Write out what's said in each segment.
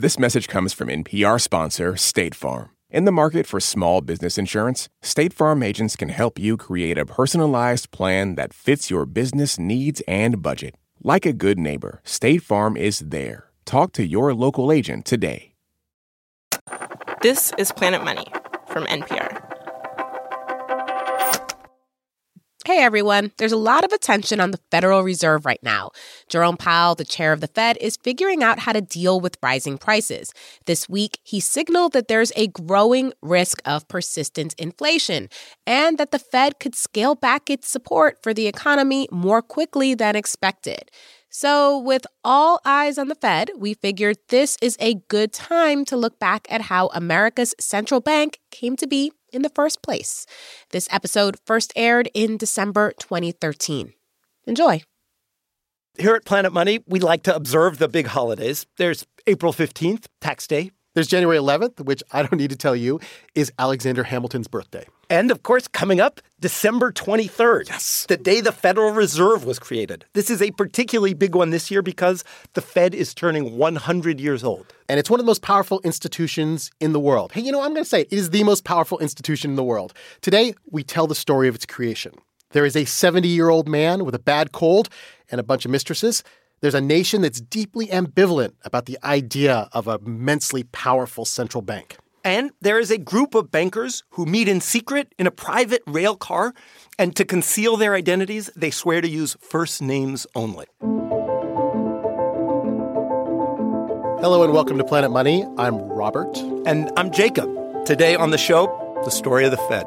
This message comes from NPR sponsor State Farm. In the market for small business insurance, State Farm agents can help you create a personalized plan that fits your business needs and budget. Like a good neighbor, State Farm is there. Talk to your local agent today. This is Planet Money from NPR. Hey everyone, there's a lot of attention on the Federal Reserve right now. Jerome Powell, the chair of the Fed, is figuring out how to deal with rising prices. This week, he signaled that there's a growing risk of persistent inflation and that the Fed could scale back its support for the economy more quickly than expected. So, with all eyes on the Fed, we figured this is a good time to look back at how America's central bank came to be in the first place. This episode first aired in December 2013. Enjoy. Here at Planet Money, we like to observe the big holidays. There's April 15th, tax day. There's January 11th, which I don't need to tell you is Alexander Hamilton's birthday. And of course, coming up, December 23rd. Yes. The day the Federal Reserve was created. This is a particularly big one this year because the Fed is turning 100 years old. And it's one of the most powerful institutions in the world. Hey, you know, I'm going to say it, it is the most powerful institution in the world. Today, we tell the story of its creation. There is a 70 year old man with a bad cold and a bunch of mistresses. There's a nation that's deeply ambivalent about the idea of a immensely powerful central bank. And there is a group of bankers who meet in secret in a private rail car, and to conceal their identities, they swear to use first names only. Hello and welcome to Planet Money. I'm Robert. And I'm Jacob. Today on the show, the story of the Fed.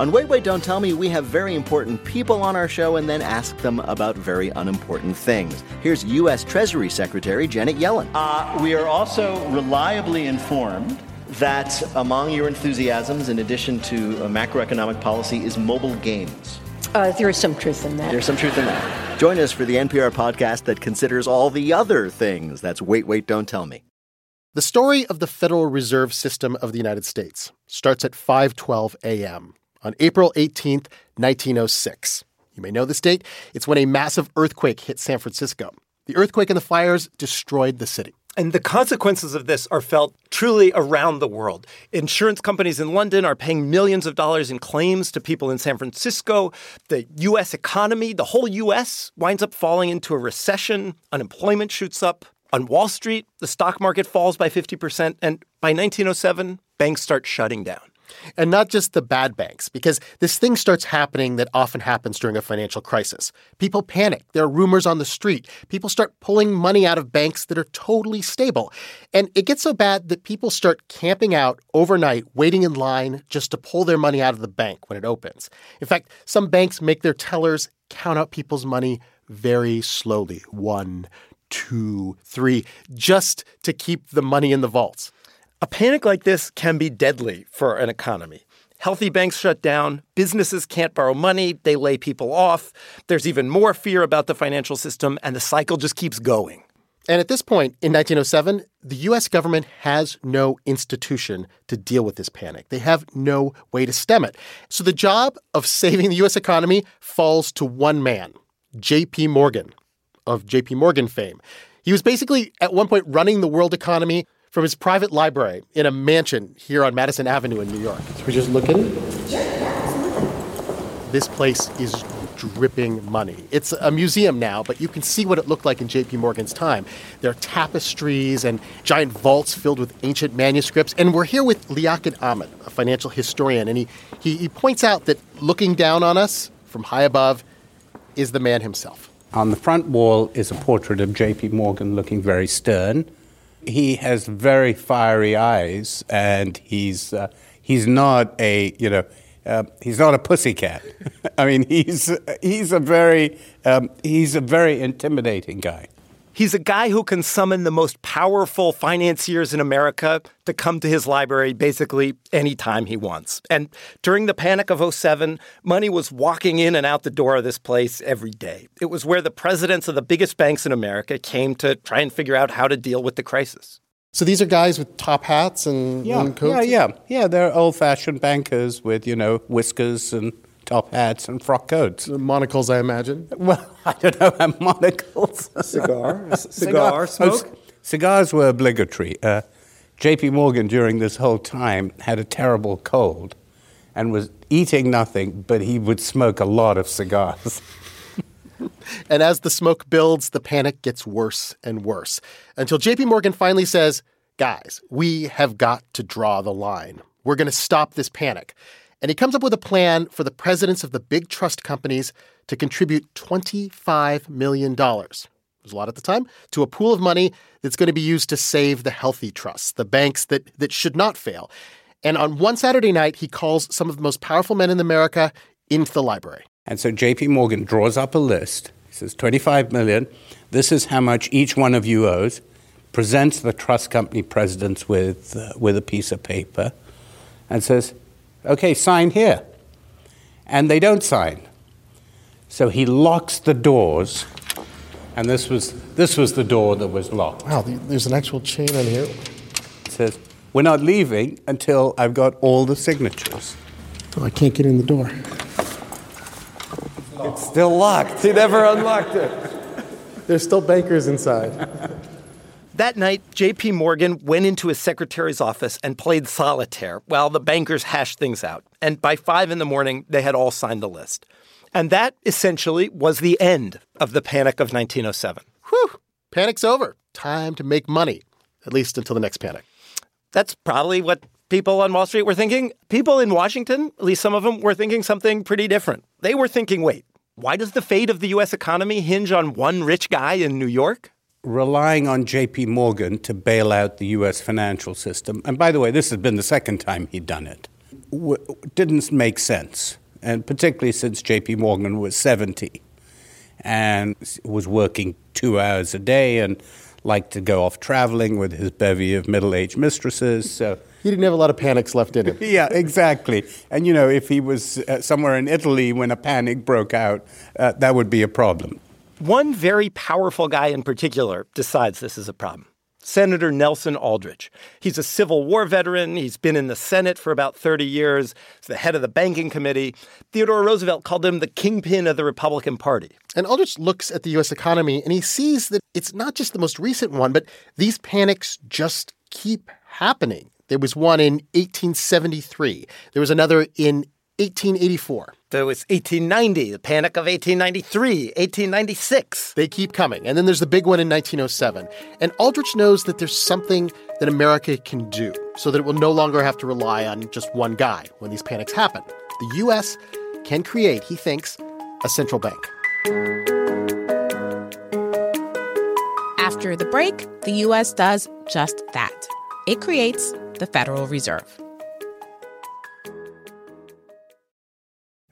On Wait, Wait, Don't Tell Me, we have very important people on our show and then ask them about very unimportant things. Here's U.S. Treasury Secretary Janet Yellen. Uh, we are also reliably informed that among your enthusiasms, in addition to uh, macroeconomic policy, is mobile games. Uh, there is some truth in that. There's some truth in that. Join us for the NPR podcast that considers all the other things. That's Wait, Wait, Don't Tell Me. The story of the Federal Reserve System of the United States starts at 5:12 a.m. on April 18th, 1906. You may know this date. It's when a massive earthquake hit San Francisco. The earthquake and the fires destroyed the city. And the consequences of this are felt truly around the world. Insurance companies in London are paying millions of dollars in claims to people in San Francisco. The US economy, the whole US, winds up falling into a recession. Unemployment shoots up. On Wall Street, the stock market falls by 50%. And by 1907, banks start shutting down. And not just the bad banks, because this thing starts happening that often happens during a financial crisis. People panic. There are rumors on the street. People start pulling money out of banks that are totally stable. And it gets so bad that people start camping out overnight, waiting in line just to pull their money out of the bank when it opens. In fact, some banks make their tellers count out people's money very slowly one, two, three, just to keep the money in the vaults. A panic like this can be deadly for an economy. Healthy banks shut down, businesses can't borrow money, they lay people off. There's even more fear about the financial system, and the cycle just keeps going. And at this point, in 1907, the US government has no institution to deal with this panic. They have no way to stem it. So the job of saving the US economy falls to one man, JP Morgan, of JP Morgan fame. He was basically, at one point, running the world economy from his private library in a mansion here on Madison Avenue in New York. Should we just look at it? This place is dripping money. It's a museum now, but you can see what it looked like in JP Morgan's time. There are tapestries and giant vaults filled with ancient manuscripts. And we're here with Liaquat Ahamed, a financial historian, and he, he, he points out that looking down on us from high above is the man himself. On the front wall is a portrait of JP Morgan looking very stern. He has very fiery eyes, and he's uh, he's not a you know uh, he's not a pussycat. I mean, he's he's a very um, he's a very intimidating guy. He's a guy who can summon the most powerful financiers in America to come to his library basically anytime he wants. And during the panic of 07, money was walking in and out the door of this place every day. It was where the presidents of the biggest banks in America came to try and figure out how to deal with the crisis. So these are guys with top hats and, yeah, and coats? Yeah, yeah. Yeah, they're old fashioned bankers with, you know, whiskers and top hats and frock coats. Monocles, I imagine. Well, I don't know about monocles. Cigar, cigar, smoke. Oh, cigars were obligatory. Uh, J.P. Morgan during this whole time had a terrible cold, and was eating nothing, but he would smoke a lot of cigars. and as the smoke builds, the panic gets worse and worse until J.P. Morgan finally says, "Guys, we have got to draw the line. We're going to stop this panic." And he comes up with a plan for the presidents of the big trust companies to contribute $25 million. It was a lot at the time, to a pool of money that's going to be used to save the healthy trusts, the banks that, that should not fail. And on one Saturday night, he calls some of the most powerful men in America into the library. And so JP Morgan draws up a list. He says, 25 million. This is how much each one of you owes. Presents the trust company presidents with, uh, with a piece of paper and says, Okay, sign here. And they don't sign. So he locks the doors, and this was, this was the door that was locked. Wow, there's an actual chain on here. It says, We're not leaving until I've got all the signatures. Oh, I can't get in the door. It's still locked. He never unlocked it. There's still bankers inside. That night, JP Morgan went into his secretary's office and played solitaire while the bankers hashed things out. And by five in the morning, they had all signed the list. And that essentially was the end of the panic of 1907. Whew, panic's over. Time to make money, at least until the next panic. That's probably what people on Wall Street were thinking. People in Washington, at least some of them, were thinking something pretty different. They were thinking, wait, why does the fate of the U.S. economy hinge on one rich guy in New York? Relying on JP Morgan to bail out the US financial system, and by the way, this has been the second time he'd done it, w- didn't make sense. And particularly since JP Morgan was 70 and was working two hours a day and liked to go off traveling with his bevy of middle aged mistresses. So he didn't have a lot of panics left in him. yeah, exactly. And you know, if he was uh, somewhere in Italy when a panic broke out, uh, that would be a problem. One very powerful guy in particular decides this is a problem. Senator Nelson Aldrich. He's a Civil War veteran. He's been in the Senate for about 30 years. He's the head of the banking committee. Theodore Roosevelt called him the kingpin of the Republican Party. And Aldrich looks at the U.S. economy and he sees that it's not just the most recent one, but these panics just keep happening. There was one in 1873. There was another in 1884. There was 1890, the Panic of 1893, 1896. They keep coming. And then there's the big one in 1907. And Aldrich knows that there's something that America can do so that it will no longer have to rely on just one guy when these panics happen. The U.S. can create, he thinks, a central bank. After the break, the U.S. does just that. It creates the Federal Reserve.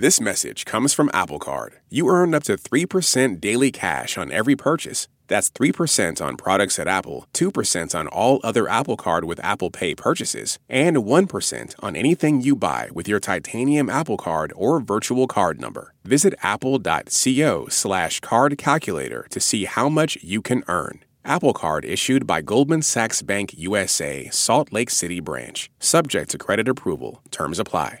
This message comes from Apple Card. You earn up to 3% daily cash on every purchase. That's 3% on products at Apple, 2% on all other Apple Card with Apple Pay purchases, and 1% on anything you buy with your titanium Apple Card or virtual card number. Visit apple.co slash card calculator to see how much you can earn. Apple Card issued by Goldman Sachs Bank USA, Salt Lake City branch. Subject to credit approval. Terms apply.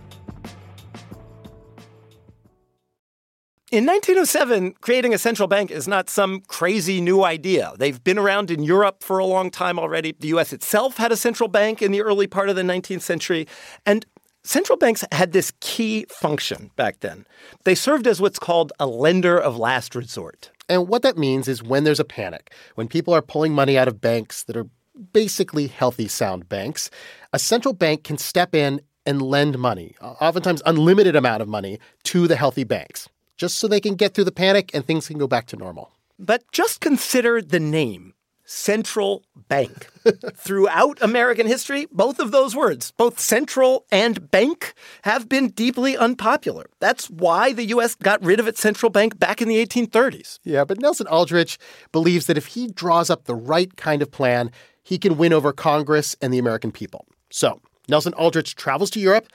In 1907, creating a central bank is not some crazy new idea. They've been around in Europe for a long time already. The US itself had a central bank in the early part of the 19th century. And Central banks had this key function back then. They served as what's called a lender of last resort. And what that means is when there's a panic, when people are pulling money out of banks that are basically healthy, sound banks, a central bank can step in and lend money, oftentimes unlimited amount of money, to the healthy banks, just so they can get through the panic and things can go back to normal. But just consider the name central bank. Throughout American history, both of those words, both central and bank, have been deeply unpopular. That's why the U.S. got rid of its central bank back in the 1830s. Yeah, but Nelson Aldrich believes that if he draws up the right kind of plan, he can win over Congress and the American people. So Nelson Aldrich travels to Europe,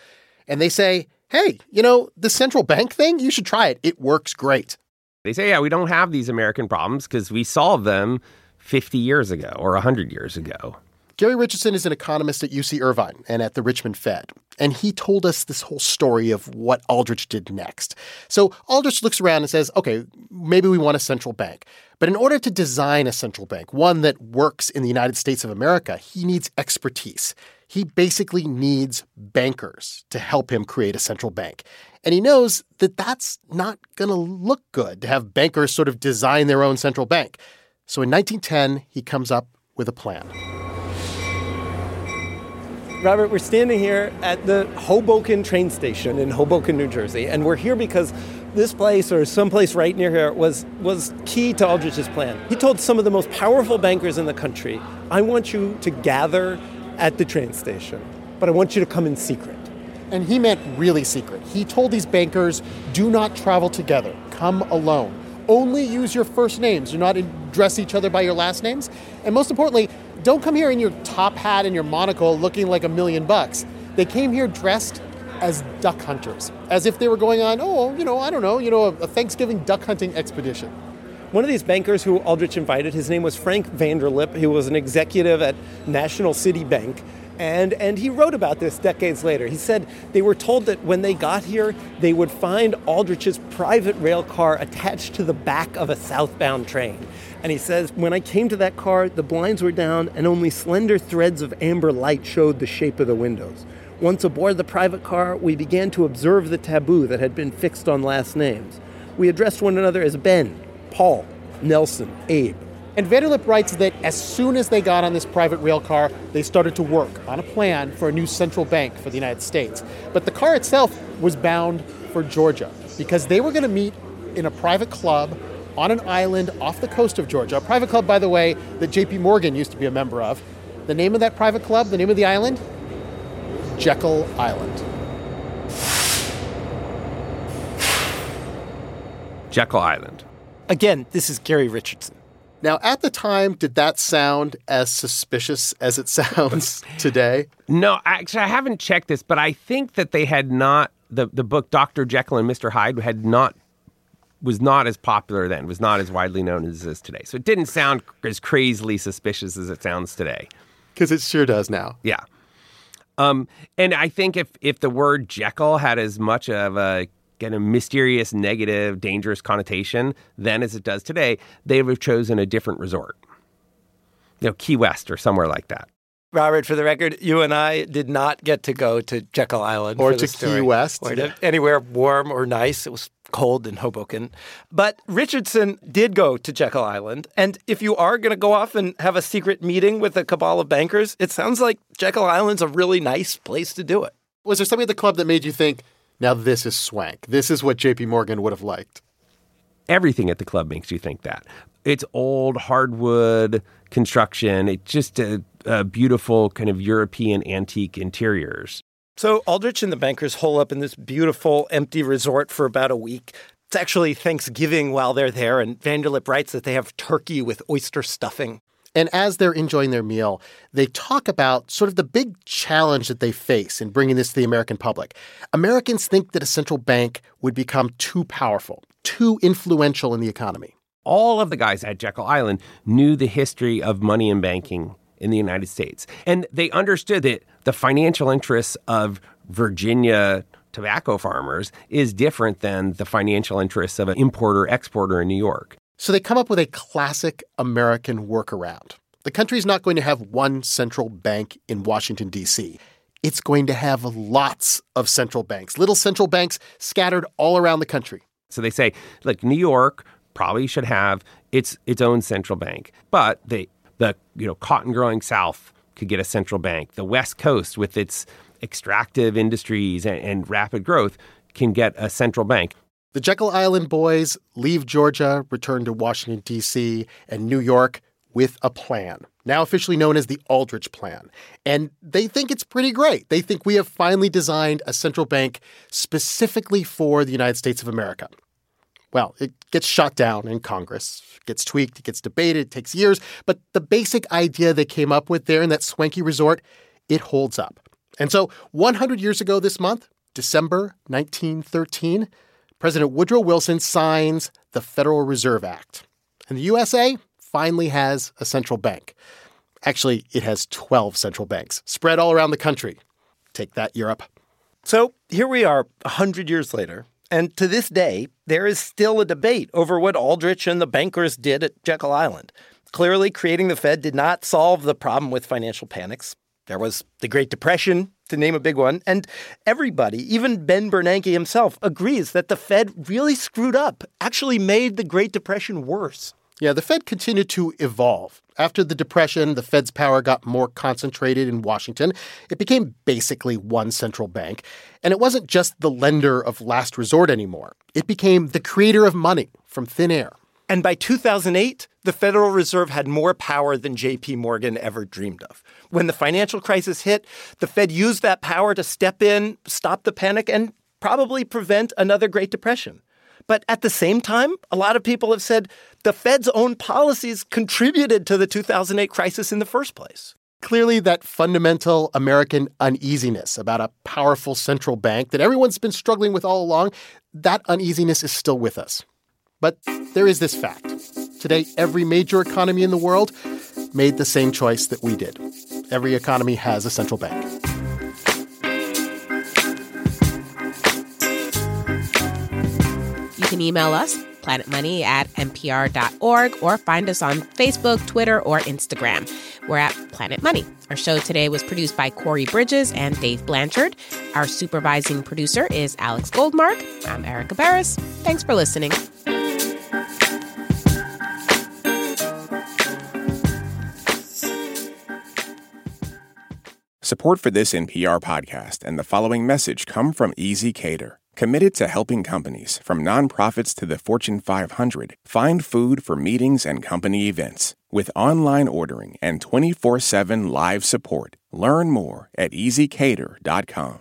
and they say, hey, you know, the central bank thing, you should try it. It works great. They say, yeah, we don't have these American problems because we solved them 50 years ago or 100 years ago. Gary Richardson is an economist at UC Irvine and at the Richmond Fed. And he told us this whole story of what Aldrich did next. So Aldrich looks around and says, okay, maybe we want a central bank. But in order to design a central bank, one that works in the United States of America, he needs expertise. He basically needs bankers to help him create a central bank. And he knows that that's not going to look good to have bankers sort of design their own central bank. So in 1910, he comes up with a plan. Robert, we're standing here at the Hoboken train station in Hoboken, New Jersey, and we're here because this place or someplace right near here was was key to Aldrich's plan. He told some of the most powerful bankers in the country, "I want you to gather at the train station, but I want you to come in secret." And he meant really secret. He told these bankers, "Do not travel together. Come alone." only use your first names. Do not address each other by your last names. And most importantly, don't come here in your top hat and your monocle looking like a million bucks. They came here dressed as duck hunters, as if they were going on, oh, you know, I don't know, you know, a Thanksgiving duck hunting expedition. One of these bankers who Aldrich invited, his name was Frank Vanderlip. He was an executive at National City Bank. And, and he wrote about this decades later. He said they were told that when they got here, they would find Aldrich's private rail car attached to the back of a southbound train. And he says, When I came to that car, the blinds were down and only slender threads of amber light showed the shape of the windows. Once aboard the private car, we began to observe the taboo that had been fixed on last names. We addressed one another as Ben, Paul, Nelson, Abe. And Vanderlip writes that as soon as they got on this private rail car, they started to work on a plan for a new central bank for the United States. But the car itself was bound for Georgia because they were going to meet in a private club on an island off the coast of Georgia. A private club, by the way, that JP Morgan used to be a member of. The name of that private club, the name of the island? Jekyll Island. Jekyll Island. Again, this is Gary Richardson. Now, at the time, did that sound as suspicious as it sounds today? No, actually, I haven't checked this, but I think that they had not the the book Doctor Jekyll and Mister Hyde had not was not as popular then, was not as widely known as it is today. So it didn't sound as crazily suspicious as it sounds today. Because it sure does now. Yeah. Um, and I think if if the word Jekyll had as much of a get a mysterious, negative, dangerous connotation then as it does today, they would have chosen a different resort. You know, Key West or somewhere like that. Robert, for the record, you and I did not get to go to Jekyll Island or to Key West or to anywhere warm or nice. It was cold in Hoboken. But Richardson did go to Jekyll Island. And if you are going to go off and have a secret meeting with a cabal of bankers, it sounds like Jekyll Island's a really nice place to do it. Was there something at the club that made you think, now this is swank. This is what JP Morgan would have liked. Everything at the club makes you think that. It's old hardwood construction. It's just a, a beautiful kind of European antique interiors. So Aldrich and the bankers hole up in this beautiful empty resort for about a week. It's actually Thanksgiving while they're there, and Vanderlip writes that they have turkey with oyster stuffing. And as they're enjoying their meal, they talk about sort of the big challenge that they face in bringing this to the American public. Americans think that a central bank would become too powerful, too influential in the economy. All of the guys at Jekyll Island knew the history of money and banking in the United States. And they understood that the financial interests of Virginia tobacco farmers is different than the financial interests of an importer exporter in New York. So they come up with a classic American workaround. The country is not going to have one central bank in Washington, D.C. it's going to have lots of central banks, little central banks scattered all around the country. So they say, like New York probably should have its its own central bank, but the the you know cotton growing South could get a central bank. The West Coast, with its extractive industries and, and rapid growth, can get a central bank. The Jekyll Island boys leave Georgia, return to Washington, D.C., and New York with a plan, now officially known as the Aldrich Plan. And they think it's pretty great. They think we have finally designed a central bank specifically for the United States of America. Well, it gets shot down in Congress, gets tweaked, it gets debated, it takes years, but the basic idea they came up with there in that swanky resort, it holds up. And so 100 years ago this month, December 1913, President Woodrow Wilson signs the Federal Reserve Act. And the USA finally has a central bank. Actually, it has 12 central banks spread all around the country. Take that, Europe. So here we are, 100 years later. And to this day, there is still a debate over what Aldrich and the bankers did at Jekyll Island. Clearly, creating the Fed did not solve the problem with financial panics. There was the Great Depression, to name a big one. And everybody, even Ben Bernanke himself, agrees that the Fed really screwed up, actually made the Great Depression worse. Yeah, the Fed continued to evolve. After the Depression, the Fed's power got more concentrated in Washington. It became basically one central bank. And it wasn't just the lender of last resort anymore, it became the creator of money from thin air. And by 2008, the Federal Reserve had more power than JP Morgan ever dreamed of. When the financial crisis hit, the Fed used that power to step in, stop the panic, and probably prevent another Great Depression. But at the same time, a lot of people have said the Fed's own policies contributed to the 2008 crisis in the first place. Clearly, that fundamental American uneasiness about a powerful central bank that everyone's been struggling with all along, that uneasiness is still with us. But there is this fact. Today, every major economy in the world made the same choice that we did. Every economy has a central bank. You can email us, planetmoney at npr.org, or find us on Facebook, Twitter, or Instagram. We're at Planet Money. Our show today was produced by Corey Bridges and Dave Blanchard. Our supervising producer is Alex Goldmark. I'm Erika Beras. Thanks for listening. Support for this NPR podcast and the following message come from ezCater, committed to helping companies, from nonprofits to the Fortune 500, find food for meetings and company events. With online ordering and 24 7 live support, learn more at ezCater.com.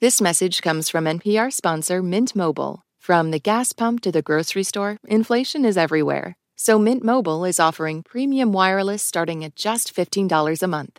This message comes from NPR sponsor Mint Mobile. From the gas pump to the grocery store, inflation is everywhere. So Mint Mobile is offering premium wireless starting at just $15 a month.